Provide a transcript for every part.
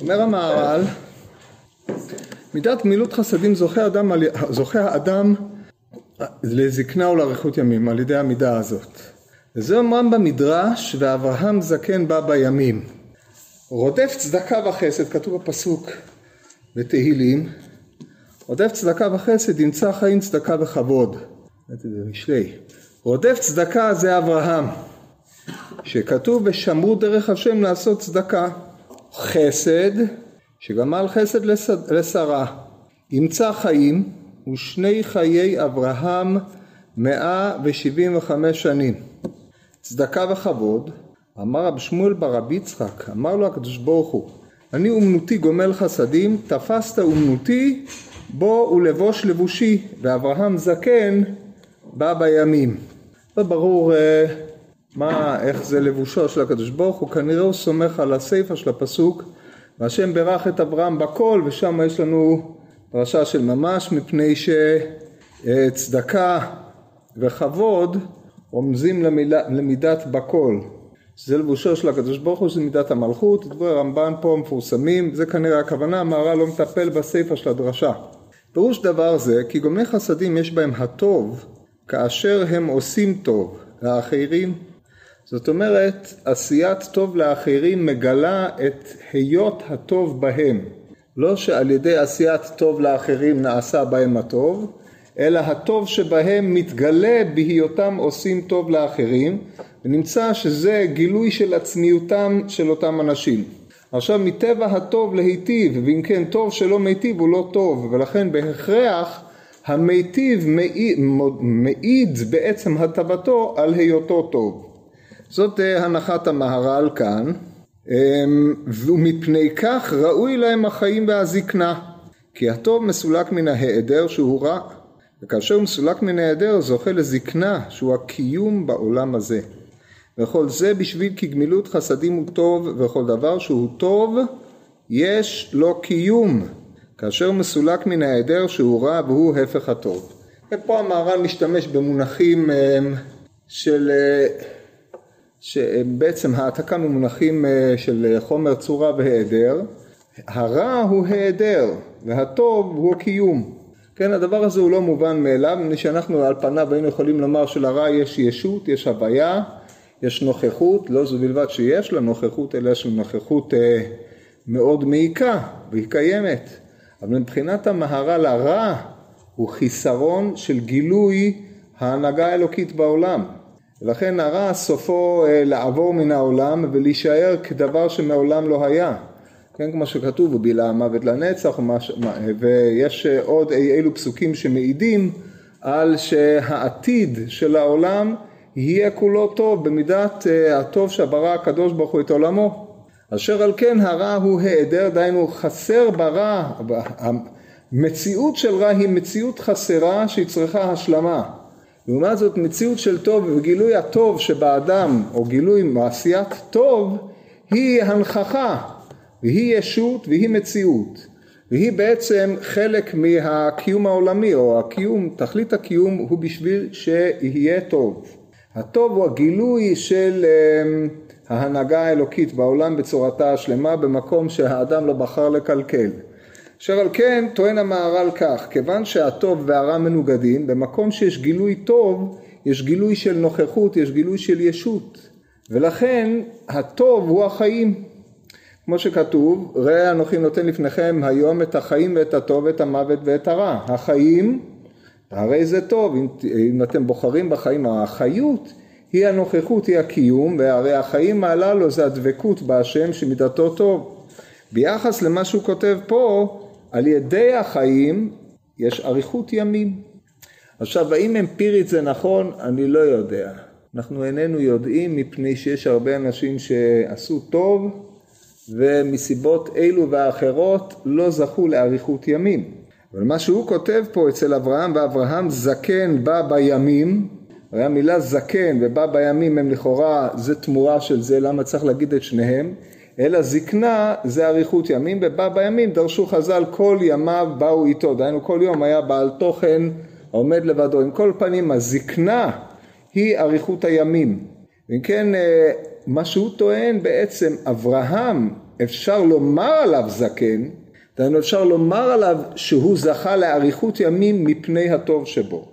אומר המהר"ל, מידת גמילות חסדים זוכה, אדם, זוכה האדם לזקנה ולאריכות ימים על ידי המידה הזאת. וזה אומרם במדרש ואברהם זקן בא בימים. רודף צדקה וחסד, כתוב בפסוק בתהילים, רודף צדקה וחסד ימצא חיים צדקה וכבוד. רודף צדקה זה אברהם, שכתוב ושמרו דרך השם לעשות צדקה. חסד, שגמל חסד לשרה. ימצא חיים ושני חיי אברהם מאה ושבעים וחמש שנים. צדקה וכבוד, אמר רב שמואל ברב יצחק, אמר לו הקדוש ברוך הוא, אני אומנותי גומל חסדים, תפסת אומנותי, בוא ולבוש לבושי, ואברהם זקן בא בימים. לא ברור אה, מה, איך זה לבושו של הקדוש ברוך הוא, כנראה הוא סומך על הסיפא של הפסוק, והשם ברך את אברהם בכל, ושם יש לנו פרשה של ממש, מפני שצדקה וכבוד רומזים למידת בכל. זה לבושו של הקדוש ברוך הוא, זה מידת המלכות, דברי הרמב"ן פה מפורסמים, זה כנראה הכוונה, המהר"ל לא מטפל בסיפא של הדרשה. פירוש דבר זה, כי גומלי חסדים יש בהם הטוב, כאשר הם עושים טוב לאחרים. זאת אומרת, עשיית טוב לאחרים מגלה את היות הטוב בהם. לא שעל ידי עשיית טוב לאחרים נעשה בהם הטוב, אלא הטוב שבהם מתגלה בהיותם עושים טוב לאחרים, ונמצא שזה גילוי של עצמיותם של אותם אנשים. עכשיו מטבע הטוב להיטיב, ואם כן טוב שלא מיטיב הוא לא טוב, ולכן בהכרח המיטיב מעיד, מעיד בעצם הטבתו על היותו טוב. זאת אה, הנחת המהר"ל כאן, אמ, ומפני כך ראוי להם החיים והזקנה, כי הטוב מסולק מן ההיעדר שהוא רע, וכאשר הוא מסולק מן ההיעדר זוכה לזקנה שהוא הקיום בעולם הזה. וכל זה בשביל כי גמילות חסדים הוא טוב, וכל דבר שהוא טוב יש לו קיום, כאשר מסולק מן ההיעדר שהוא רע והוא הפך הטוב. ופה המהר"ל משתמש במונחים אמ, של אה, שבעצם העתקה ממונחים אה, של חומר צורה והיעדר, הרע הוא היעדר והטוב הוא הקיום. כן, הדבר הזה הוא לא מובן מאליו, מפני שאנחנו על פניו היינו יכולים לומר שלרע יש ישות, יש הוויה, יש נוכחות, לא זו בלבד שיש לה נוכחות, אלא יש לה נוכחות אה, מאוד מעיקה, והיא קיימת. אבל מבחינת המהר"ל הרע הוא חיסרון של גילוי ההנהגה האלוקית בעולם. ולכן הרע סופו אה, לעבור מן העולם ולהישאר כדבר שמעולם לא היה. כן, כמו שכתוב, ובילה המוות לנצח, ומש... ויש אה, עוד אי אילו פסוקים שמעידים על שהעתיד של העולם יהיה כולו טוב במידת אה, הטוב שברא הקדוש ברוך הוא את עולמו. אשר על כן הרע הוא היעדר, דהיינו חסר ברע, המציאות של רע היא מציאות חסרה שהיא צריכה השלמה. לעומת זאת מציאות של טוב וגילוי הטוב שבאדם או גילוי מעשיית טוב היא הנכחה והיא ישות והיא מציאות והיא בעצם חלק מהקיום העולמי או הקיום, תכלית הקיום הוא בשביל שיהיה טוב. הטוב הוא הגילוי של אמ, ההנהגה האלוקית בעולם בצורתה השלמה במקום שהאדם לא בחר לקלקל. אשר על כן טוען המהר"ל כך, כיוון שהטוב והרע מנוגדים, במקום שיש גילוי טוב, יש גילוי של נוכחות, יש גילוי של ישות, ולכן הטוב הוא החיים. כמו שכתוב, ראה אנוכי נותן לפניכם היום את החיים ואת הטוב ואת המוות ואת הרע. החיים, הרי זה טוב, אם, אם אתם בוחרים בחיים, החיות היא הנוכחות, היא הקיום, והרי החיים הללו זה הדבקות בהשם שמידתו טוב. ביחס למה שהוא כותב פה, על ידי החיים יש אריכות ימים. עכשיו, האם אמפירית זה נכון? אני לא יודע. אנחנו איננו יודעים מפני שיש הרבה אנשים שעשו טוב ומסיבות אלו ואחרות לא זכו לאריכות ימים. אבל מה שהוא כותב פה אצל אברהם, ואברהם זקן בא בימים, הרי המילה זקן ובא בימים הם לכאורה, זה תמורה של זה, למה צריך להגיד את שניהם? אלא זקנה זה אריכות ימים, ובא בימים דרשו חז"ל כל ימיו באו איתו, דהיינו כל יום היה בעל תוכן עומד לבדו, עם כל פנים הזקנה היא אריכות הימים. אם כן אה, מה שהוא טוען בעצם אברהם אפשר לומר עליו זקן, דהיינו אפשר לומר עליו שהוא זכה לאריכות ימים מפני הטוב שבו.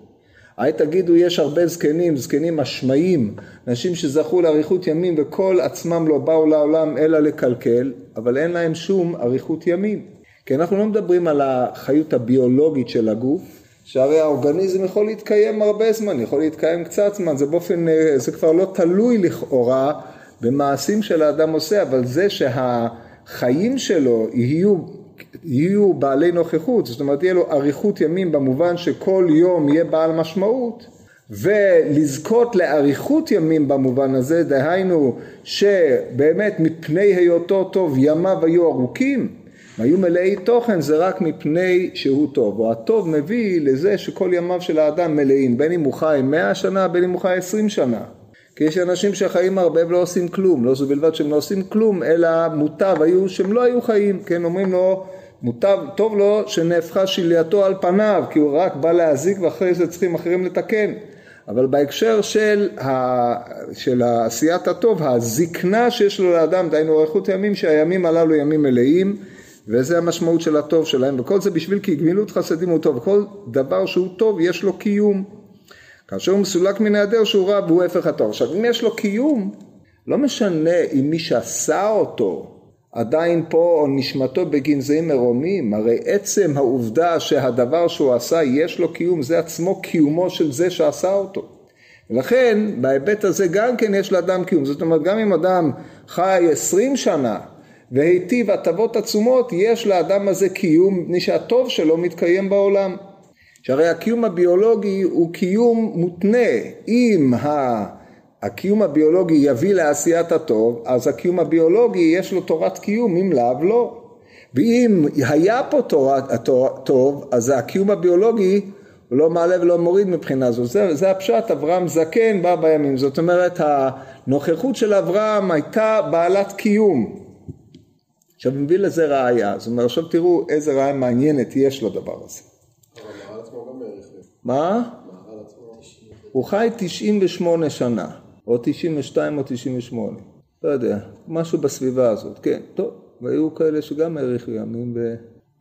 היי תגידו יש הרבה זקנים, זקנים אשמאים, אנשים שזכו לאריכות ימים וכל עצמם לא באו לעולם אלא לקלקל, אבל אין להם שום אריכות ימים. כי אנחנו לא מדברים על החיות הביולוגית של הגוף, שהרי האורגניזם יכול להתקיים הרבה זמן, יכול להתקיים קצת זמן, זה באופן, זה כבר לא תלוי לכאורה במעשים של האדם עושה, אבל זה שהחיים שלו יהיו, יהיו בעלי נוכחות, זאת אומרת יהיה לו אריכות ימים במובן שכל יום יהיה בעל משמעות, ולזכות לאריכות ימים במובן הזה, דהיינו שבאמת מפני היותו טוב ימיו היו ארוכים, היו מלאי תוכן זה רק מפני שהוא טוב, או הטוב מביא לזה שכל ימיו של האדם מלאים, בין אם הוא חי מאה שנה, בין אם הוא חי עשרים שנה. כי יש אנשים שחיים הרבה ולא עושים כלום, לא זו בלבד שהם לא עושים כלום, אלא מוטב היו שהם לא היו חיים, כן, אומרים לו, מוטב, טוב לו שנהפכה שלייתו על פניו, כי הוא רק בא להזיק ואחרי זה צריכים אחרים לתקן. אבל בהקשר של, ה, של עשיית הטוב, הזקנה שיש לו לאדם, דהיינו אריכות הימים, שהימים הללו ימים מלאים, וזה המשמעות של הטוב שלהם, וכל זה בשביל כי גמילות חסדים הוא טוב, כל דבר שהוא טוב יש לו קיום. כאשר הוא מסולק מן ההיעדר שהוא רע והוא הפך הטוב. עכשיו אם יש לו קיום, לא משנה אם מי שעשה אותו עדיין פה נשמתו בגנזים מרומים, הרי עצם העובדה שהדבר שהוא עשה יש לו קיום, זה עצמו קיומו של זה שעשה אותו. ולכן בהיבט הזה גם כן יש לאדם קיום, זאת אומרת גם אם אדם חי עשרים שנה והיטיב הטבות עצומות, יש לאדם הזה קיום, מפני שהטוב שלו מתקיים בעולם. שהרי הקיום הביולוגי הוא קיום מותנה. אם הקיום הביולוגי יביא לעשיית הטוב, אז הקיום הביולוגי יש לו תורת קיום, אם לאו לא. ואם היה פה תורת טוב, אז הקיום הביולוגי הוא לא מעלה ולא מוריד מבחינה זו. זה, זה הפשט, אברהם זקן בא בימים. זאת אומרת, הנוכחות של אברהם הייתה בעלת קיום. עכשיו מביא לזה ראייה, זאת אומרת עכשיו תראו איזה ראייה מעניינת יש לדבר הזה. מה? הוא חי 98 שנה, או 92 או 98, לא יודע, משהו בסביבה הזאת, כן, טוב, והיו כאלה שגם האריכו ימים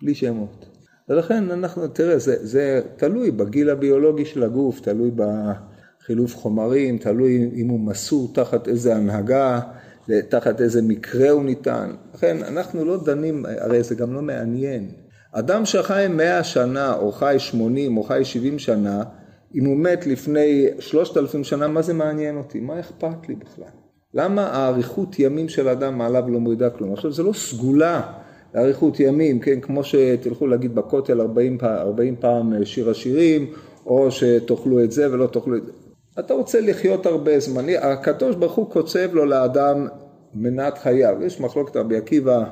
בלי שמות. ולכן אנחנו, תראה, זה, זה תלוי בגיל הביולוגי של הגוף, תלוי בחילוף חומרים, תלוי אם הוא מסור תחת איזה הנהגה, תחת איזה מקרה הוא ניתן. לכן אנחנו לא דנים, הרי זה גם לא מעניין. אדם שחי מאה שנה או חי שמונים או חי שבעים שנה, אם הוא מת לפני שלושת אלפים שנה, מה זה מעניין אותי? מה אכפת לי בכלל? למה האריכות ימים של אדם מעליו לא מורידה כלום? עכשיו זה לא סגולה לאריכות ימים, כן, כמו שתלכו להגיד בכותל 40, 40 פעם שיר השירים, או שתאכלו את זה ולא תאכלו את זה. אתה רוצה לחיות הרבה זמן, הקדוש ברוך הוא קוצב לו לאדם מנת חייו, יש מחלוקת רבי עקיבא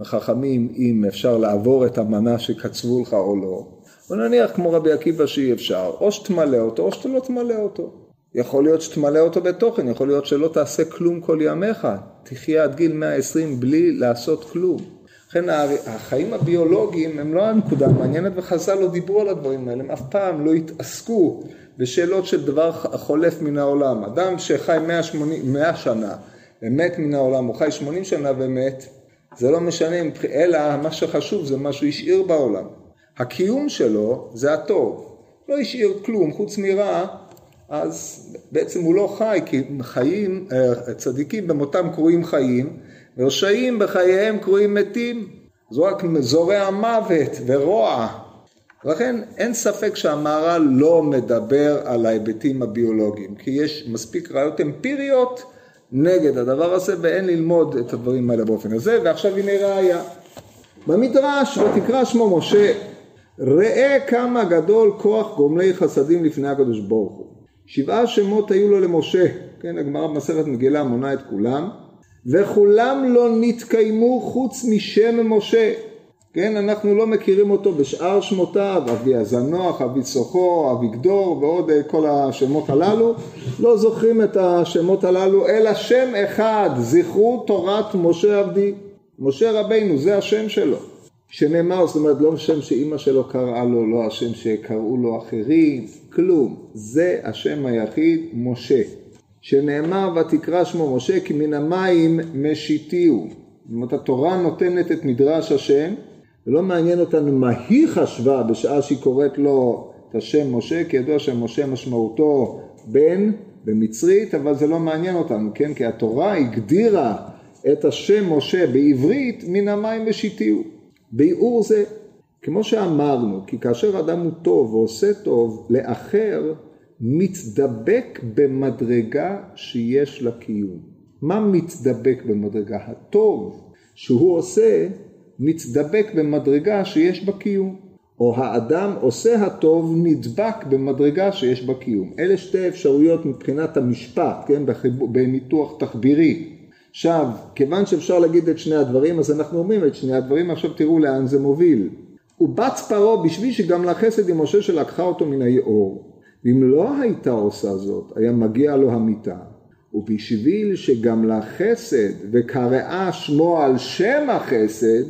וחכמים אם אפשר לעבור את המנה שקצבו לך או לא, ונניח כמו רבי עקיבא שאי אפשר, או שתמלא אותו או שאתה לא תמלא אותו. יכול להיות שתמלא אותו בתוכן, יכול להיות שלא תעשה כלום כל ימיך, תחיה עד גיל 120 בלי לעשות כלום. לכן החיים הביולוגיים הם לא הנקודה המעניינת וחז"ל לא דיברו על הדברים האלה, הם אף פעם לא התעסקו בשאלות של דבר חולף מן העולם. אדם שחי 180, 100 שנה ומת מן העולם, הוא חי 80 שנה ומת, זה לא משנה, אלא מה שחשוב זה מה שהוא השאיר בעולם. הקיום שלו זה הטוב. לא השאיר כלום חוץ מרע, אז בעצם הוא לא חי, כי חיים, אה, צדיקים במותם קרויים חיים, ורשעים בחייהם קרויים מתים. זו רק זורע מוות ורוע. לכן אין ספק שהמהר"ל לא מדבר על ההיבטים הביולוגיים, כי יש מספיק ראיות אמפיריות נגד הדבר הזה ואין ללמוד את הדברים האלה באופן הזה, ועכשיו הנה ראיה. במדרש ותקרא שמו משה, ראה כמה גדול כוח גומלי חסדים לפני הקדוש ברוך הוא. שבעה שמות היו לו למשה, כן, הגמרא במסכת מגילה מונה את כולם, וכולם לא נתקיימו חוץ משם משה. כן, אנחנו לא מכירים אותו בשאר שמותיו, אבי הזנוח, אבי צוחו, אביגדור ועוד אה, כל השמות הללו, לא זוכרים את השמות הללו, אלא שם אחד, זכרו תורת משה עבדי. משה רבינו, זה השם שלו. שנאמר, זאת אומרת, לא השם שאימא שלו קראה לו, לא השם שקראו לו אחרים, כלום. זה השם היחיד, משה. שנאמר, ותקרא שמו משה, כי מן המים משיתיהו. זאת אומרת התורה נותנת את מדרש השם ולא מעניין אותנו מה היא חשבה בשעה שהיא קוראת לו את השם משה, כי ידוע שמשה משמעותו בן במצרית, אבל זה לא מעניין אותנו, כן? כי התורה הגדירה את השם משה בעברית מן המים ושיתיהו. ביאור זה, כמו שאמרנו, כי כאשר אדם הוא טוב ועושה טוב לאחר, מתדבק במדרגה שיש לה קיום. מה מתדבק במדרגה? הטוב שהוא עושה מתדבק במדרגה שיש בה קיום. או האדם עושה הטוב נדבק במדרגה שיש בה קיום. אלה שתי אפשרויות מבחינת המשפט, כן, בניתוח תחבירי. עכשיו, כיוון שאפשר להגיד את שני הדברים, אז אנחנו אומרים את שני הדברים, עכשיו תראו לאן זה מוביל. ובץ פרעה בשביל שגם לחסד עם משה שלקחה אותו מן היאור. ואם לא הייתה עושה זאת, היה מגיע לו המיתה. ובשביל שגם לחסד וקראה שמו על שם החסד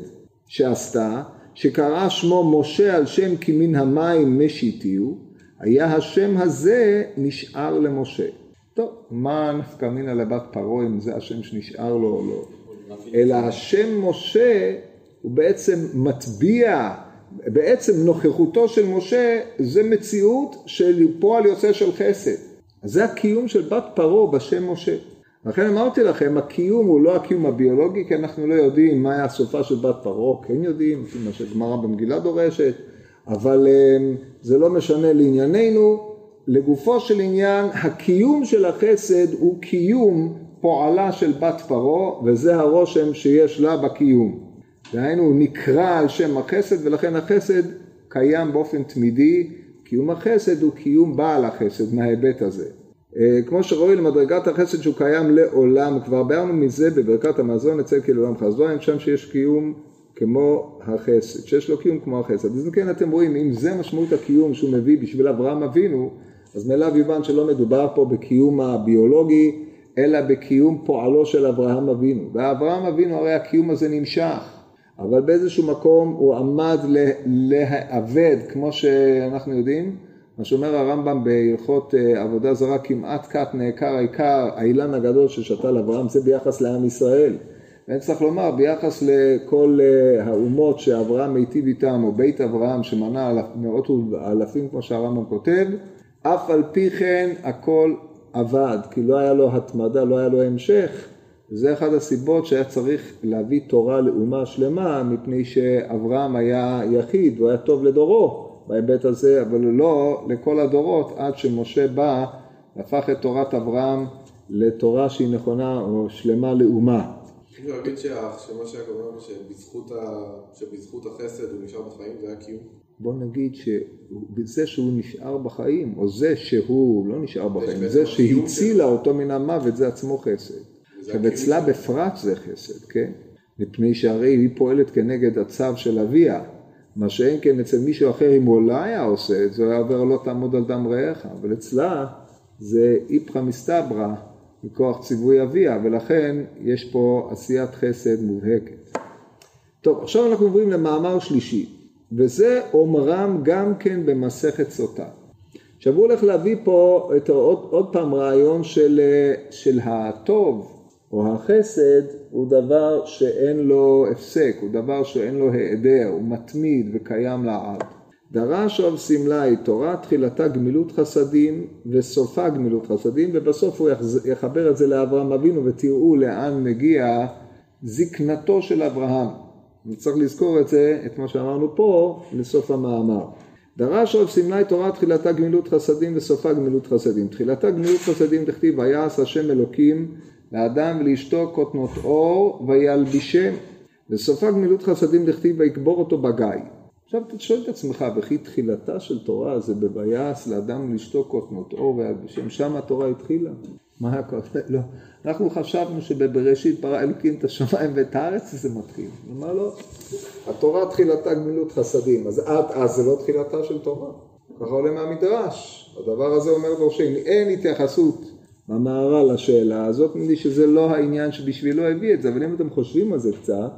שעשתה, שקרא שמו משה על שם כי מן המים משיתיהו, היה השם הזה נשאר למשה. טוב, מה נפקא מינא לבת פרעה אם זה השם שנשאר לו או לא? אלא השם משה הוא בעצם מטביע, בעצם נוכחותו של משה זה מציאות של פועל יוצא של חסד. זה הקיום של בת פרעה בשם משה. לכן אמרתי לכם, הקיום הוא לא הקיום הביולוגי, כי אנחנו לא יודעים מה היה סופה של בת פרעה, כן יודעים, לפי מה שגמרא במגילה דורשת, אבל אמ, זה לא משנה לענייננו. לגופו של עניין, הקיום של החסד הוא קיום פועלה של בת פרעה, וזה הרושם שיש לה בקיום. דהיינו, הוא נקרא על שם החסד, ולכן החסד קיים באופן תמידי. קיום החסד הוא קיום בעל החסד מההיבט הזה. אה, כמו שראוי למדרגת החסד שהוא קיים לעולם, כבר ביארנו מזה בברכת המזון אצל כאילו עולם חסדו, שם שיש קיום כמו החסד, שיש לו קיום כמו החסד. אז כן אתם רואים, אם זה משמעות הקיום שהוא מביא בשביל אברהם אבינו, אז מאליו יובן שלא מדובר פה בקיום הביולוגי, אלא בקיום פועלו של אברהם אבינו. ואברהם אבינו הרי הקיום הזה נמשך, אבל באיזשהו מקום הוא עמד להאבד, כמו שאנחנו יודעים, מה שאומר הרמב"ם בהלכות אה, עבודה זרה, כמעט כת נעקר העיקר, האילן הגדול ששתל אברהם, זה ביחס לעם ישראל. ואני צריך לומר, ביחס לכל אה, האומות שאברהם מיטיב איתם, או בית אברהם שמנה מאות אלפים, כמו שהרמב"ם כותב, אף על פי כן הכל עבד, כי לא היה לו התמדה, לא היה לו המשך. וזה אחת הסיבות שהיה צריך להביא תורה לאומה שלמה, מפני שאברהם היה יחיד, הוא היה טוב לדורו. בהיבט הזה, אבל לא לכל הדורות עד שמשה בא והפך את תורת אברהם לתורה שהיא נכונה או שלמה לאומה. אני להגיד שמה שהיה כמובן שבזכות החסד הוא נשאר בחיים זה היה קיום? בוא נגיד שזה שהוא נשאר בחיים, או זה שהוא לא נשאר בחיים, זה שהצילה אותו מן המוות זה עצמו חסד. עכשיו אצלה בפרט זה חסד, כן? מפני שהרי היא פועלת כנגד הצו של אביה. מה שאין כן אצל מישהו אחר, אם הוא לא היה עושה את זה, הוא היה עובר לא תעמוד על דם רעך, אבל אצלה זה איפכא מסתברא מכוח ציווי אביה, ולכן יש פה עשיית חסד מובהקת. טוב, עכשיו אנחנו עוברים למאמר שלישי, וזה אומרם גם כן במסכת סוטה. עכשיו הוא הולך להביא פה את עוד, עוד פעם רעיון של, של הטוב או החסד הוא דבר שאין לו הפסק, הוא דבר שאין לו היעדר, הוא מתמיד וקיים לעד. דרש רב סמלי, תורה תחילתה גמילות חסדים וסופה גמילות חסדים ובסוף הוא יחבר את זה לאברהם אבינו ותראו לאן מגיע זקנתו של אברהם. צריך לזכור את זה, את מה שאמרנו פה, לסוף המאמר. דרש רב סמלי תורה תחילתה גמילות חסדים וסופה גמילות חסדים. תחילתה גמילות חסדים תכתיב ויעש השם אלוקים לאדם ולאשתו כותנות אור וילבישם וסופה גמילות חסדים דכתיב ויקבור אותו בגיא. עכשיו אתה שואל את עצמך, וכי תחילתה של תורה זה בביאס לאדם ולאשתו כותנות אור וילבישם, שם התורה התחילה? מה קורה? לא. אנחנו חשבנו שבבראשית ברא אלוקים את השמיים ואת הארץ זה מתחיל. אמר לא, התורה תחילתה גמילות חסדים, אז עד אז זה לא תחילתה של תורה. ככה עולה מהמדרש. הדבר הזה אומר דורשי, אין התייחסות במהר"ל לשאלה הזאת, נראה לי שזה לא העניין שבשבילו הביא את זה, אבל אם אתם חושבים על זה קצת,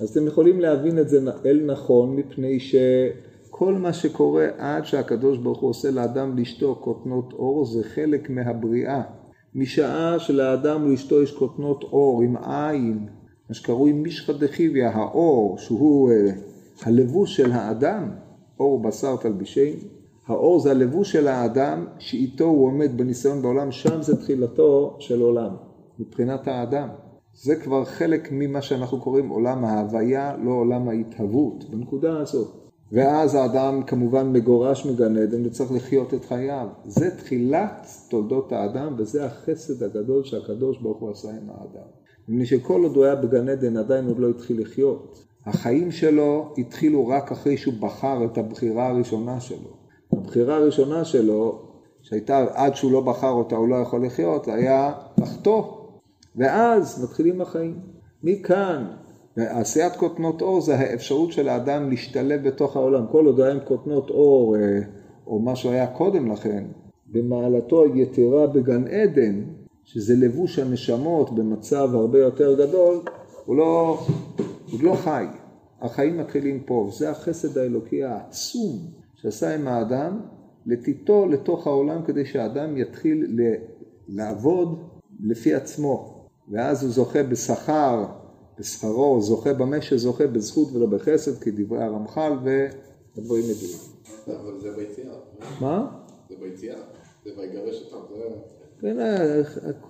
אז אתם יכולים להבין את זה אל נכון, מפני שכל מה שקורה עד שהקדוש ברוך הוא עושה לאדם לאשתו כותנות אור, זה חלק מהבריאה. משעה שלאדם ולאשתו יש כותנות אור עם עין, מה שקרוי מישחא דחיביא, האור, שהוא אה, הלבוש של האדם, אור בשר תלבישי, האור זה הלבוש של האדם שאיתו הוא עומד בניסיון בעולם, שם זה תחילתו של עולם, מבחינת האדם. זה כבר חלק ממה שאנחנו קוראים עולם ההוויה, לא עולם ההתהוות, בנקודה הזאת. ואז האדם כמובן מגורש מגן עדן וצריך לחיות את חייו. זה תחילת תולדות האדם וזה החסד הגדול שהקדוש ברוך הוא עשה עם האדם. מפני שכל עוד הוא היה בגן עדן עדיין עוד לא התחיל לחיות. החיים שלו התחילו רק אחרי שהוא בחר את הבחירה הראשונה שלו. הבחירה הראשונה שלו, שהייתה עד שהוא לא בחר אותה הוא לא יכול לחיות, היה לחטוא. ואז מתחילים החיים. מכאן, עשיית כותנות אור זה האפשרות של האדם להשתלב בתוך העולם. כל עוד היה עם כותנות אור, אה, או מה שהיה קודם לכן, במעלתו היתרה בגן עדן, שזה לבוש הנשמות במצב הרבה יותר גדול, הוא לא, הוא לא חי. החיים מתחילים פה, וזה החסד האלוקי העצום שעשה עם האדם, לטיטו לתוך העולם כדי שהאדם יתחיל לעבוד לפי עצמו, ואז הוא זוכה בשכר, בשכרו, זוכה במה שזוכה בזכות ולא בחסד, כדברי הרמח"ל, והדברים ידועים. אבל זה ביציאה. מה? זה ביציאה, זה ויגרש אותם, זה... כן,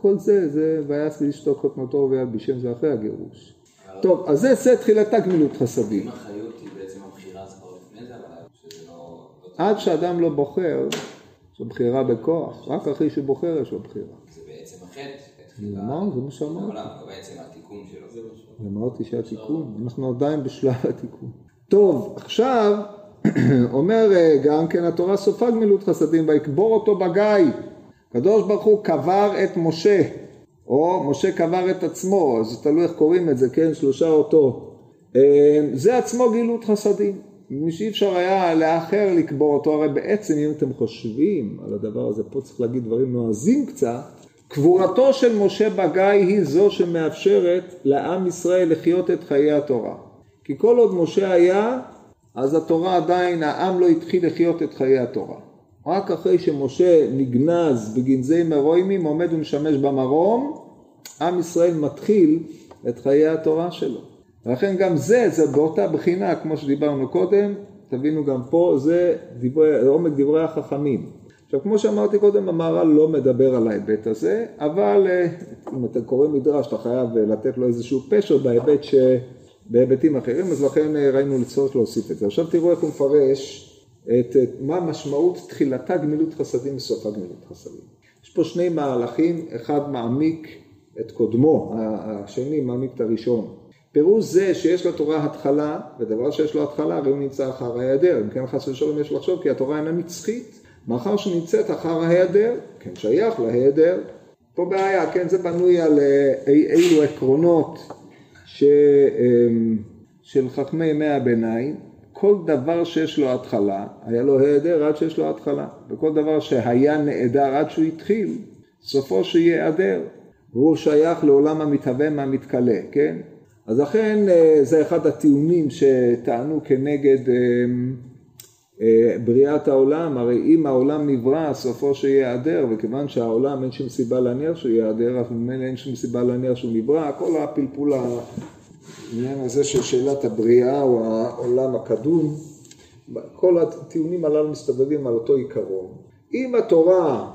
כל זה, זה ויעש לאשתו קוטנותו וילבישם זה אחרי הגירוש. טוב, אז זה זה תחילתה גמילות חסדים. אם החיות היא בעצם הבחירה, זה כבר לפני זה, אבל שזה לא... עד שאדם לא בוחר, זו בחירה בכוח, רק אחרי שהוא בוחר יש לו בחירה. זה בעצם החטא. זה מה שאמרתי. לא בעצם התיקון שלו. זה מה. אמרתי שהתיקון, אנחנו עדיין בשלב התיקון. טוב, עכשיו אומר אה, גם כן התורה סופה גמילות חסדים ויקבור אותו בגיא. הקדוש ברוך הוא קבר את משה, או משה קבר את עצמו, אז תלוי איך קוראים את זה, כן, שלושה אותו. אה, זה עצמו גמילות חסדים. שאי אפשר היה לאחר לקבור אותו, הרי בעצם אם אתם חושבים על הדבר הזה, פה צריך להגיד דברים נועזים קצת, קבורתו של משה בגיא היא זו שמאפשרת לעם ישראל לחיות את חיי התורה. כי כל עוד משה היה, אז התורה עדיין, העם לא התחיל לחיות את חיי התורה. רק אחרי שמשה נגנז בגנזי מרוימים, עומד ומשמש במרום, עם ישראל מתחיל את חיי התורה שלו. ולכן גם זה, זה באותה בחינה, כמו שדיברנו קודם, תבינו גם פה, זה דברי, עומק דברי החכמים. עכשיו, כמו שאמרתי קודם, המהר"ל לא מדבר על ההיבט הזה, אבל אה, אם אתה קורא מדרש, אתה חייב אה, לתת לו איזשהו פשר בהיבט ש... בהיבטים אחרים, אז לכן אה, ראינו לצורך להוסיף את זה. עכשיו תראו איך הוא מפרש את, את מה משמעות תחילתה גמילות חסדים וסופה גמילות חסדים. יש פה שני מהלכים, אחד מעמיק את קודמו, השני מעמיק את הראשון. פירוש זה שיש לתורה התחלה, ודבר שיש לו התחלה הרי הוא נמצא אחר ההיעדר, אם כן חס ושלום יש לחשוב כי התורה אינה נצחית, מאחר שנמצאת אחר ההיעדר, כן שייך להיעדר. פה בעיה, כן, זה בנוי על אה, אילו עקרונות ש, אמ, של חכמי ימי הביניים, כל דבר שיש לו התחלה, היה לו היעדר עד שיש לו התחלה, וכל דבר שהיה נעדר עד שהוא התחיל, סופו שייעדר, והוא שייך לעולם המתהווה מהמתכלה, כן? אז לכן אה, זה אחד הטיעונים שטענו כנגד אמ, אה, בריאת העולם, הרי אם העולם נברא סופו שייעדר, וכיוון שהעולם אין שום סיבה להניח שהוא ייעדר, אז ממילא אין שום סיבה להניח שהוא נברא, כל הפלפול העניין הזה של שאלת הבריאה או העולם הקדום, כל הטיעונים הללו מסתובבים על אותו עיקרון. אם התורה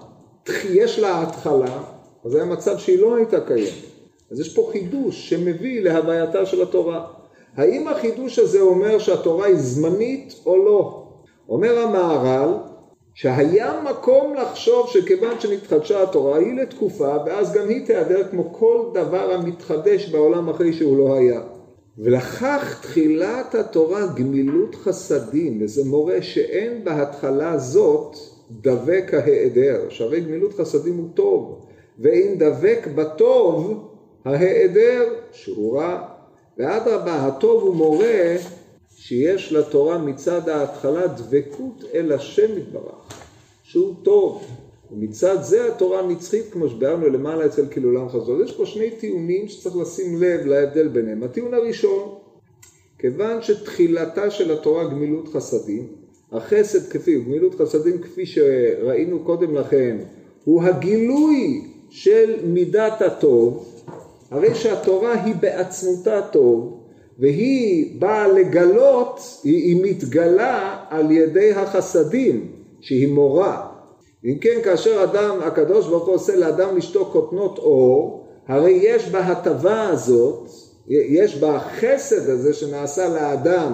יש לה התחלה, אז זה מצב שהיא לא הייתה קיימת. אז יש פה חידוש שמביא להווייתה של התורה. האם החידוש הזה אומר שהתורה היא זמנית או לא? אומר המהר"ל שהיה מקום לחשוב שכיוון שנתחדשה התורה היא לתקופה ואז גם היא תיעדר כמו כל דבר המתחדש בעולם אחרי שהוא לא היה. ולכך תחילת התורה גמילות חסדים, וזה מורה שאין בהתחלה זאת דבק ההיעדר, שהרי גמילות חסדים הוא טוב, ואם דבק בטוב ההיעדר שהוא רע, ואדרבה הטוב הוא מורה שיש לתורה מצד ההתחלה דבקות אל השם יתברך, שהוא טוב, ומצד זה התורה נצחית כמו שביארנו למעלה אצל כילולם חזור. יש פה שני טיעונים שצריך לשים לב להבדל ביניהם. הטיעון הראשון, כיוון שתחילתה של התורה גמילות חסדים, החסד כפי, גמילות חסדים כפי שראינו קודם לכן, הוא הגילוי של מידת הטוב, הרי שהתורה היא בעצמותה טוב, והיא באה לגלות, היא, היא מתגלה על ידי החסדים, שהיא מורה. אם כן, כאשר אדם, הקדוש ברוך הוא עושה לאדם לשתוק כותנות אור, הרי יש בהטבה הזאת, יש בחסד הזה שנעשה לאדם,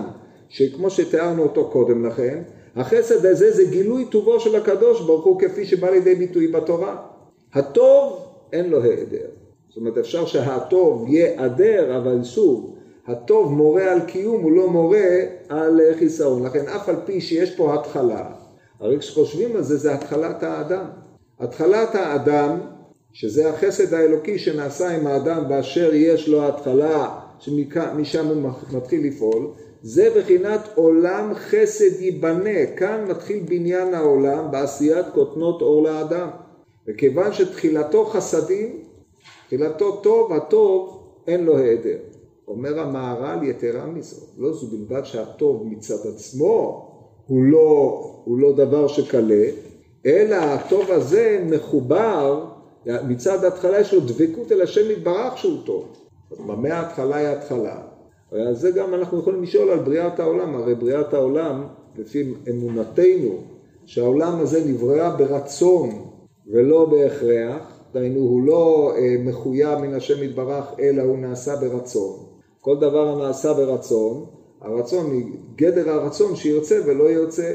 שכמו שתיארנו אותו קודם לכן, החסד הזה זה גילוי טובו של הקדוש ברוך הוא כפי שבא לידי ביטוי בתורה. הטוב אין לו היעדר. זאת אומרת אפשר שהטוב ייעדר, אבל שוב, הטוב מורה על קיום, הוא לא מורה על חיסרון. לכן אף על פי שיש פה התחלה, הרי כשחושבים על זה, זה התחלת האדם. התחלת האדם, שזה החסד האלוקי שנעשה עם האדם באשר יש לו התחלה, שמשם הוא מתחיל לפעול, זה בחינת עולם חסד ייבנה. כאן מתחיל בניין העולם בעשיית כותנות אור לאדם. וכיוון שתחילתו חסדים, תחילתו טוב, הטוב אין לו היעדר. אומר המהר"ל יתרה מזו, לא זו בלבד שהטוב מצד עצמו הוא לא, הוא לא דבר שקלה, אלא הטוב הזה מחובר, מצד ההתחלה יש לו דבקות אל השם יתברך שהוא טוב. אז במה ההתחלה היא התחלה? על זה גם אנחנו יכולים לשאול על בריאת העולם, הרי בריאת העולם, לפי אמונתנו, שהעולם הזה נברא ברצון ולא בהכרח, דהיינו הוא לא אה, מחויב מן השם יתברך, אלא הוא נעשה ברצון. כל דבר הנעשה ברצון, הרצון, גדר הרצון שירצה ולא ירצה.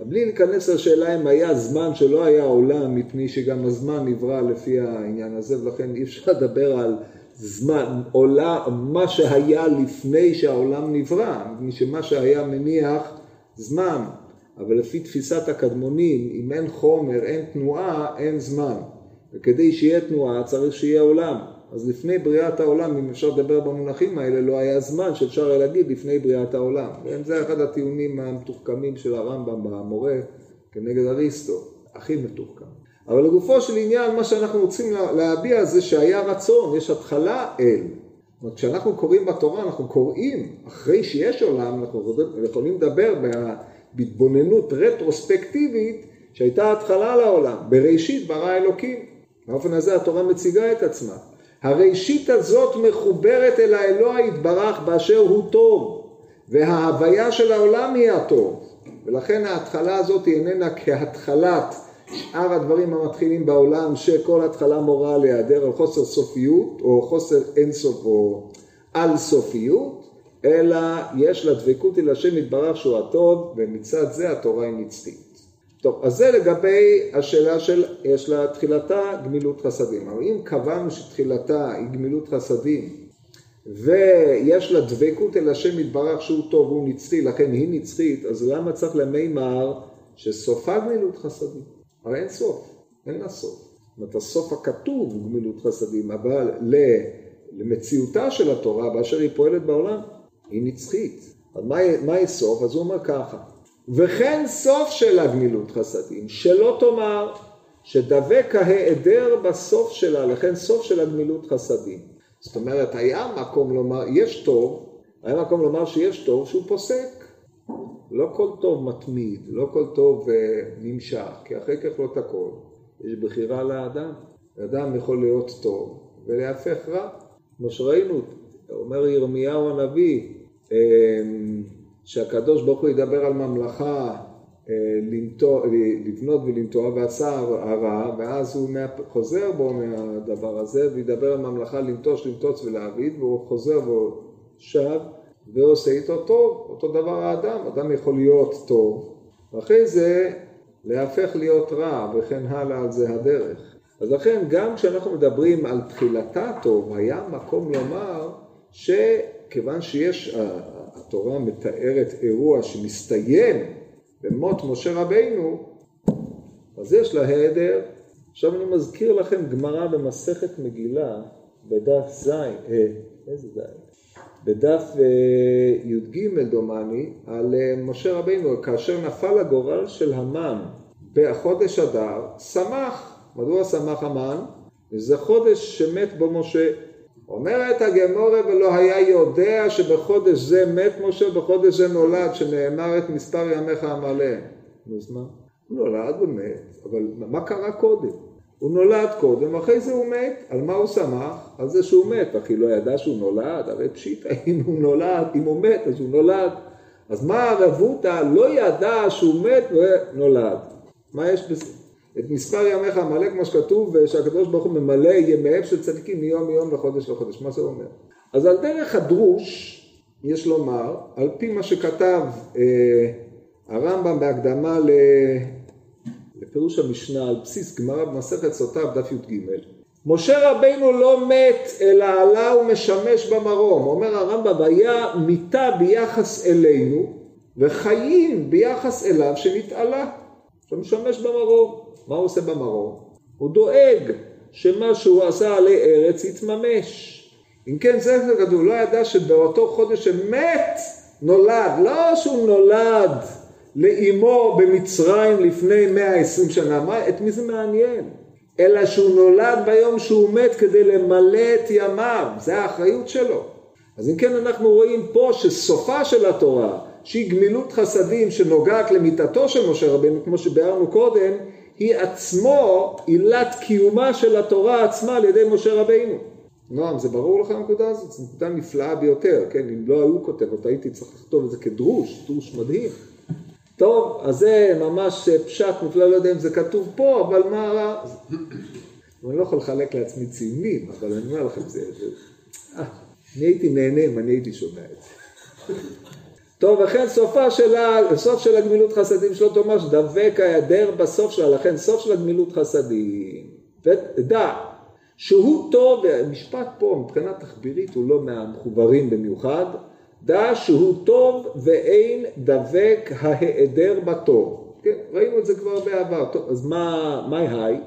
בלי להיכנס לשאלה אם היה זמן שלא היה עולם, מפני שגם הזמן נברא לפי העניין הזה, ולכן אי אפשר לדבר על זמן, עולם, מה שהיה לפני שהעולם נברא, מפני שמה שהיה מניח זמן, אבל לפי תפיסת הקדמונים, אם אין חומר, אין תנועה, אין זמן. וכדי שיהיה תנועה צריך שיהיה עולם. אז לפני בריאת העולם, אם אפשר לדבר במונחים האלה, לא היה זמן שאפשר היה להגיד לפני בריאת העולם. וזה אחד הטיעונים המתוחכמים של הרמב"ם במורה כנגד אריסטו, הכי מתוחכם. אבל לגופו של עניין, מה שאנחנו רוצים להביע זה שהיה רצון, יש התחלה אל. זאת אומרת, כשאנחנו קוראים בתורה, אנחנו קוראים, אחרי שיש עולם, אנחנו יכולים לדבר בהתבוננות רטרוספקטיבית, שהייתה התחלה לעולם, בראשית ברא אלוקים. באופן הזה התורה מציגה את עצמה. הראשית הזאת מחוברת אל האלוה יתברך באשר הוא טוב, וההוויה של העולם היא הטוב. ולכן ההתחלה הזאת היא איננה כהתחלת שאר הדברים המתחילים בעולם, שכל התחלה מורה על היעדר, על חוסר סופיות, או חוסר אינסוף, או על סופיות, אלא יש לה דבקות אל השם יתברך שהוא הטוב, ומצד זה התורה היא נצחית. טוב, אז זה לגבי השאלה של, יש לה תחילתה גמילות חסדים. אבל אם קבענו שתחילתה היא גמילות חסדים, ויש לה דבקות אל השם יתברך שהוא טוב והוא נצחי, לכן היא נצחית, אז למה צריך למימר שסופה גמילות חסדים? הרי אין סוף, אין לה סוף. זאת אומרת, הסוף הכתוב הוא גמילות חסדים, אבל למציאותה של התורה, באשר היא פועלת בעולם, היא נצחית. אז מה היא סוף? אז הוא אומר ככה, וכן סוף של הגמילות חסדים, שלא תאמר שדבק ההיעדר בסוף שלה, לכן סוף של הגמילות חסדים. זאת אומרת, היה מקום לומר, יש טוב, היה מקום לומר שיש טוב שהוא פוסק. לא כל טוב מתמיד, לא כל טוב uh, נמשך, כי אחרי ככלות הכל יש בחירה לאדם. אדם יכול להיות טוב ולהפך רע. כמו שראינו, אומר ירמיהו הנביא, uh, שהקדוש ברוך הוא ידבר על ממלכה אה, לנטוע, לבנות ולנטוע ועשה הרע, ואז הוא חוזר בו מהדבר הזה וידבר על ממלכה לנטוש, לנטוץ ולהעביד, והוא חוזר והוא שב ועושה איתו טוב, אותו דבר האדם, אדם יכול להיות טוב, ואחרי זה להפך להיות רע, וכן הלאה על זה הדרך. אז לכן גם כשאנחנו מדברים על תחילתה טוב, היה מקום לומר שכיוון שיש התורה מתארת אירוע שמסתיים במות משה רבינו, אז יש לה היעדר. עכשיו אני מזכיר לכם גמרא במסכת מגילה בדף ז', אה, איזה ז'? בדף אה, י"ג דומני, על אה, משה רבינו, כאשר נפל הגורל של המן בחודש אדר, שמח. מדוע שמח המן? זה חודש שמת בו משה. אומרת הגמורה ולא היה יודע שבחודש זה מת משה, בחודש זה נולד, שנאמר את מספר ימיך המלא. נו, אז מה? הוא נולד ומת, אבל מה קרה קודם? הוא נולד קודם, אחרי זה הוא מת. על מה הוא שמח? על זה שהוא מת. אחי לא ידע שהוא נולד? הרי פשיטא, אם הוא נולד, אם הוא מת, אז הוא נולד. אז מה הרבותא לא ידע שהוא מת ונולד? מה יש בזה? את מספר ימיך מלא כמו שכתוב, שהקדוש ברוך הוא ממלא ימיהם של צדיקים מיום ליום וחודש לחודש. מה זה אומר? אז על דרך הדרוש, יש לומר, על פי מה שכתב אה, הרמב"ם בהקדמה ל... לפירוש המשנה על בסיס גמרא במסכת סוטה דף י"ג. משה רבינו לא מת אלא עלה ומשמש במרום. אומר הרמב"ם, והיה מיתה ביחס אלינו וחיים ביחס אליו שנתעלה, שמשמש במרום. מה הוא עושה במרום? הוא דואג שמה שהוא עשה עלי ארץ יתממש. אם כן, זה כתוב, לא ידע שבאותו חודש שמת נולד, לא שהוא נולד לאימו במצרים לפני 120 שנה, מה, את מי זה מעניין? אלא שהוא נולד ביום שהוא מת כדי למלא את ימיו, זה האחריות שלו. אז אם כן אנחנו רואים פה שסופה של התורה, שהיא גמילות חסדים שנוגעת למיתתו של משה רבינו, כמו שביארנו קודם, היא עצמו עילת קיומה של התורה עצמה על ידי משה רבינו. נועם, זה ברור לך הנקודה הזאת? זו נקודה נפלאה ביותר, כן? אם לא היו כותבות, הייתי צריך לכתוב את זה כדרוש, דרוש מדהים. טוב, אז זה ממש פשט מופלא, לא יודע אם זה כתוב פה, אבל מה רע? אני לא יכול לחלק לעצמי ציונים, אבל אני אומר לכם, זה... זה... אה, אני הייתי נהנה אם אני הייתי שומע את זה. טוב, וכן סופה של ה... סוף של הגמילות חסדים שלו תאמר שדבק ההיעדר בסוף שלה, לכן סוף של הגמילות חסדים. ודע שהוא טוב, והמשפט פה מבחינה תחבירית הוא לא מהמחוברים במיוחד, דע שהוא טוב ואין דבק ההיעדר בטוב. כן, ראינו את זה כבר בעבר. טוב, אז מה, מה היי?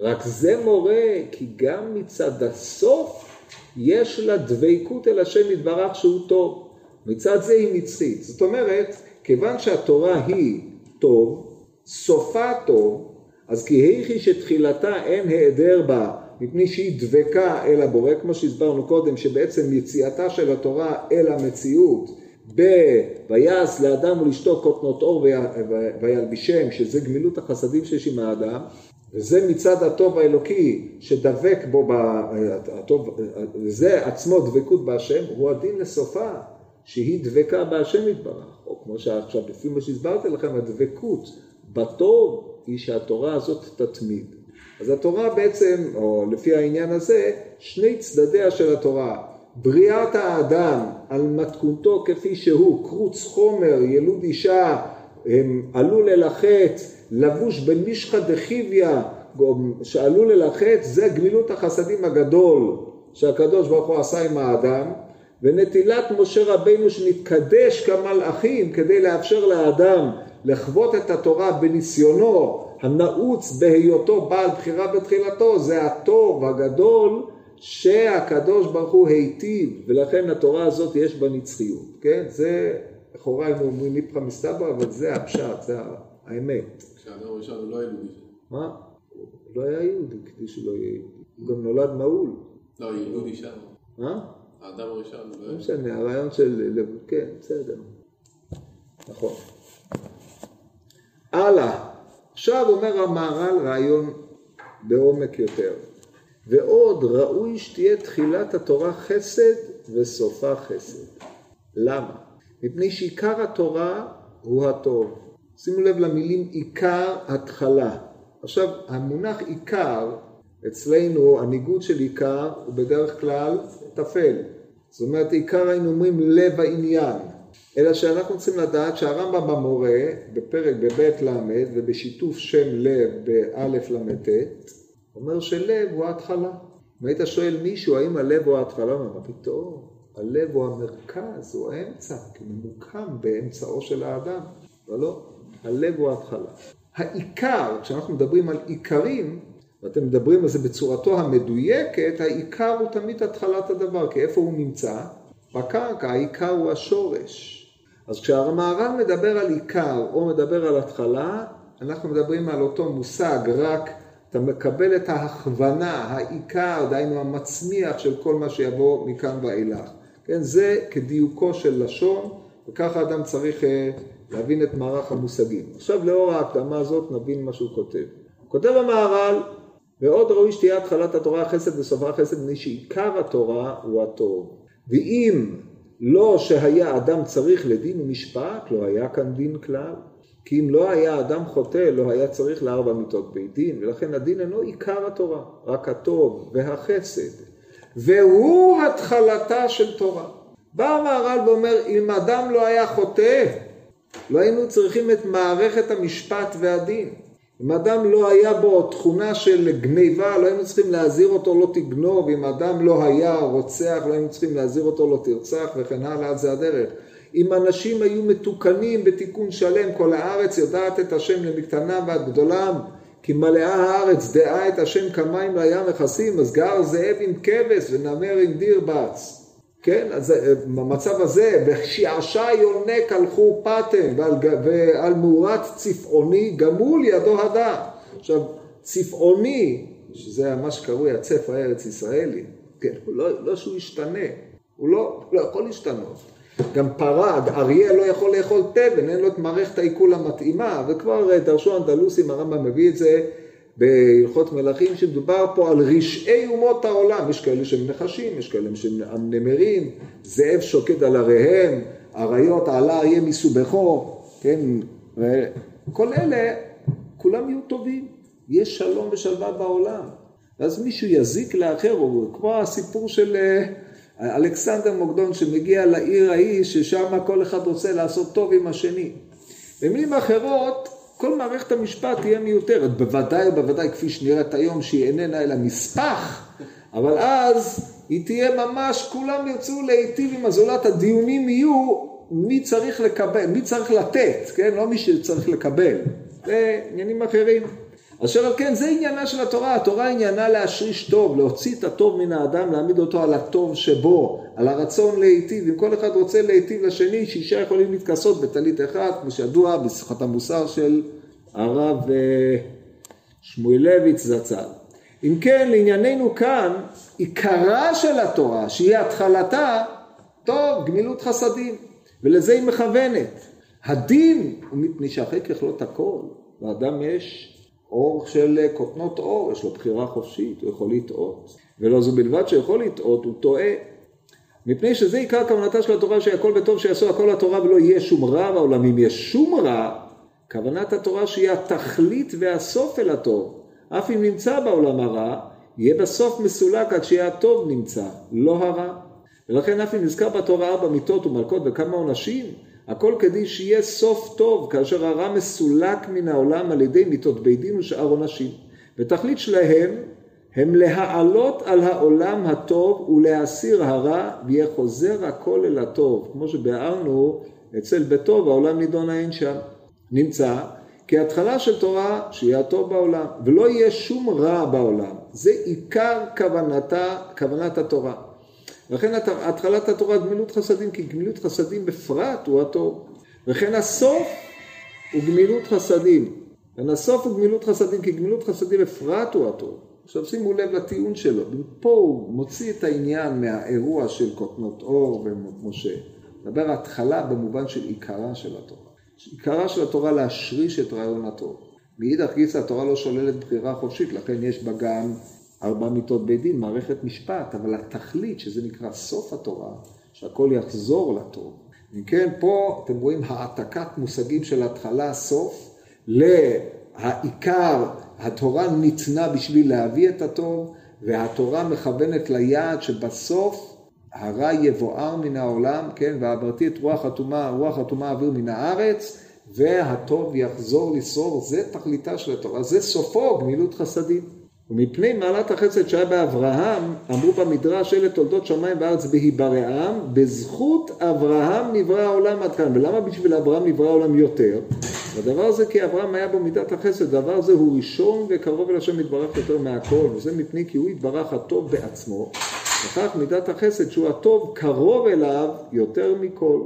רק זה מורה כי גם מצד הסוף יש לה דבקות אל השם יתברך שהוא טוב. מצד זה היא נצחית. זאת אומרת, כיוון שהתורה היא טוב, סופה טוב, אז כי היכי שתחילתה אין היעדר בה, מפני שהיא דבקה אל הבורא, כמו שהסברנו קודם, שבעצם יציאתה של התורה אל המציאות ב"ויעש לאדם ולאשתו קוטנות אור וילבישם", שזה גמילות החסדים שיש עם האדם, וזה מצד הטוב האלוקי שדבק בו, הטוב, וזה עצמו דבקות בהשם, הוא הדין לסופה. שהיא דבקה בהשם יתברך, או כמו שעכשיו לפי מה שהסברתי לכם, הדבקות בטוב היא שהתורה הזאת תתמיד. אז התורה בעצם, או לפי העניין הזה, שני צדדיה של התורה, בריאת האדם על מתכונתו כפי שהוא, קרוץ חומר, ילוד אישה, עלול אל החטא, לבוש במשחא דחיביא, שעלול החטא, זה גמילות החסדים הגדול שהקדוש ברוך הוא עשה עם האדם, ונטילת משה רבינו שנתקדש כמלאכים כדי לאפשר לאדם לחוות את התורה בניסיונו הנעוץ בהיותו בעל בחירה בתחילתו זה הטוב הגדול שהקדוש ברוך הוא היטיב ולכן התורה הזאת יש בה נצחיות, כן? זה לכאורה היינו אומרים איפכא מסתברא אבל זה הפשט, זה האמת. כשאדם ראשון הוא לא היה יהודי. מה? הוא לא היה יהודי כדי שלא יהיה יהודי. הוא גם נולד מעול. לא, ילוד אישה. מה? האדם הראשון. לא משנה, הרעיון של... כן, בסדר. נכון. הלאה. עכשיו אומר המהר"ל רעיון בעומק יותר. ועוד ראוי שתהיה תחילת התורה חסד וסופה חסד. למה? מפני שעיקר התורה הוא הטוב. שימו לב למילים עיקר התחלה. עכשיו המונח עיקר אצלנו הניגוד של עיקר הוא בדרך כלל טפל. זאת אומרת עיקר היינו אומרים לב העניין. אלא שאנחנו צריכים לדעת שהרמב"ם במורה בפרק בבית ל' ובשיתוף שם לב באלף ל"ט אומר שלב הוא ההתחלה. אם היית שואל מישהו האם הלב הוא ההתחלה, הוא אומר פתאום? הלב הוא המרכז, הוא האמצע, כי ממוקם באמצעו של האדם. אבל לא, הלב הוא ההתחלה. העיקר, כשאנחנו מדברים על עיקרים, ואתם מדברים על זה בצורתו המדויקת, העיקר הוא תמיד התחלת הדבר, כי איפה הוא נמצא? בקרקע, העיקר הוא השורש. אז כשהמהר"ל מדבר על עיקר או מדבר על התחלה, אנחנו מדברים על אותו מושג, רק אתה מקבל את ההכוונה, העיקר, דהיינו המצמיח של כל מה שיבוא מכאן ואילך. כן, זה כדיוקו של לשון, וככה אדם צריך אה, להבין את מערך המושגים. עכשיו לאור ההקדמה הזאת נבין מה שהוא כותב. כותב המהר"ל ועוד ראוי שתהיה התחלת התורה החסד וסופה החסד, מפני שעיקר התורה הוא הטוב. ואם לא שהיה אדם צריך לדין ומשפט, לא היה כאן דין כלל. כי אם לא היה אדם חוטא, לא היה צריך לארבע מיתות בית דין, ולכן הדין אינו עיקר התורה, רק הטוב והחסד. והוא התחלתה של תורה. בא המהר"ל ואומר, אם אדם לא היה חוטא, לא היינו צריכים את מערכת המשפט והדין. אם אדם לא היה בו תכונה של גניבה, לא היינו צריכים להזהיר אותו לא תגנוב, אם אדם לא היה רוצח, לא היינו צריכים להזהיר אותו לא תרצח וכן הלאה, זה הדרך. אם אנשים היו מתוקנים בתיקון שלם, כל הארץ יודעת את השם למקטנה ועד גדולם, כי מלאה הארץ דעה את השם כמים לים מכסים, אז גר זאב עם כבש ונמר עם דיר בץ. כן, אז במצב הזה, בשעשע יונק הלכו פתם ועל, ועל מאורת צפעוני גמול ידו הדה. עכשיו, צפעוני, שזה מה שקרוי הצף הארץ ישראלי, כן, לא, לא שהוא ישתנה, הוא לא, לא יכול להשתנות. גם פרה, אריה לא יכול לאכול תבן, אין לו את מערכת העיכול המתאימה, וכבר אה, דרשו אנדלוסים, הרמב"ם מביא את זה בהלכות מלכים, שמדובר פה על רשעי אומות העולם, יש כאלה שהם נחשים, יש כאלה שהם נמרים, זאב שוקד על עריהם, אריות עלה אריה מסובכו, כן, וכל אלה, כולם יהיו טובים, יש שלום ושלווה בעולם. ואז מישהו יזיק לאחר, או כמו הסיפור של אה, אלכסנדר מוקדון שמגיע לעיר ההיא, ששם כל אחד רוצה לעשות טוב עם השני. במילים אחרות, כל מערכת המשפט תהיה מיותרת, בוודאי ובוודאי כפי שנראית היום שהיא איננה אלא נספח, אבל אז היא תהיה ממש, כולם ירצו להיטיב עם הזולת, הדיונים יהיו מי צריך לקבל, מי צריך לתת, כן? לא מי שצריך לקבל, זה עניינים אחרים. אשר על כן זה עניינה של התורה, התורה עניינה להשריש טוב, להוציא את הטוב מן האדם, להעמיד אותו על הטוב שבו, על הרצון להיטיב, אם כל אחד רוצה להיטיב לשני, שישה יכולים להתכסות בטלית אחד, כמו שידוע בשיחת המוסר של הרב אה, שמואלביץ זצ"ל. אם כן, לענייננו כאן, עיקרה של התורה, שהיא התחלתה, טוב, גמילות חסדים, ולזה היא מכוונת. הדין הוא מפני שאחרי ככלות הכל, לאדם יש אור של כותנות אור, יש לו בחירה חופשית, הוא יכול לטעות. ולא זו בלבד שיכול לטעות, הוא טועה. מפני שזה עיקר כוונתה של התורה שהכל בטוב שיעשו הכל התורה ולא יהיה שום רע בעולם. אם יש שום רע, כוונת התורה שהיא התכלית והסוף אל הטוב. אף אם נמצא בעולם הרע, יהיה בסוף מסולק עד שיהיה הטוב נמצא, לא הרע. ולכן אף אם נזכר בתורה ארבע מיתות ומלכות וכמה עונשים, הכל כדי שיהיה סוף טוב, כאשר הרע מסולק מן העולם על ידי מיתות בית דין ושאר עונשים. ותכלית שלהם הם להעלות על העולם הטוב ולהסיר הרע, ויהיה חוזר הכל אל הטוב. כמו שביארנו אצל ביתו, והעולם נידון האין שם. נמצא כי התחלה של תורה שיהיה הטוב בעולם, ולא יהיה שום רע בעולם. זה עיקר כוונתה, כוונת התורה. לכן התחלת התורה גמילות חסדים, כי גמילות חסדים בפרט הוא הטוב. וכן הסוף הוא גמילות חסדים. וכן הסוף הוא גמילות חסדים, כי גמילות חסדים בפרט הוא הטוב. עכשיו שימו לב לטיעון שלו, פה הוא מוציא את העניין מהאירוע של קוטנות אור ומשה. מדבר התחלה במובן של עיקרה של התורה. עיקרה של התורה להשריש את רעיון הטוב. מאידך גיסא התורה לא שוללת בחירה חופשית, לכן יש בה גם ארבע מיתות בית דין, מערכת משפט, אבל התכלית, שזה נקרא סוף התורה, שהכל יחזור לטוב. אם כן, פה אתם רואים העתקת מושגים של התחלה, סוף, לעיקר, התורה ניתנה בשביל להביא את הטוב, והתורה מכוונת ליעד שבסוף הרע יבואר מן העולם, כן, ועברתי את רוח אטומה, רוח אטומה אוויר מן הארץ, והטוב יחזור לשרור, זה תכליתה של התורה, זה סופו גמילות חסדים. ומפני מעלת החסד שהיה באברהם, אמרו במדרש אלה תולדות שמיים וארץ בהיברעם, בזכות אברהם נברא העולם עד כאן. ולמה בשביל אברהם נברא העולם יותר? הדבר הזה כי אברהם היה בו מידת החסד, הדבר הזה הוא ראשון וקרוב אל השם יתברך יותר מהכל, וזה מפני כי הוא יתברך הטוב בעצמו, וכך מידת החסד שהוא הטוב קרוב אליו יותר מכל.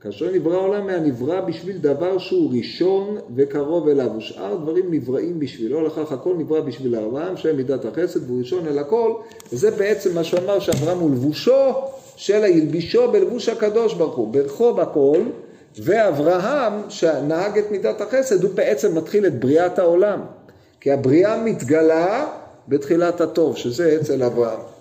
כאשר נברא העולם היה נברא בשביל דבר שהוא ראשון וקרוב אליו, ושאר דברים נבראים בשבילו, לכך הכל נברא בשביל אברהם, שהם מידת החסד והוא ראשון אל הכל, וזה בעצם מה שאמר שאברהם הוא לבושו של הילבישו בלבוש הקדוש ברוך הוא, ברכו בכל, ואברהם שנהג את מידת החסד הוא בעצם מתחיל את בריאת העולם, כי הבריאה מתגלה בתחילת הטוב, שזה אצל אברהם.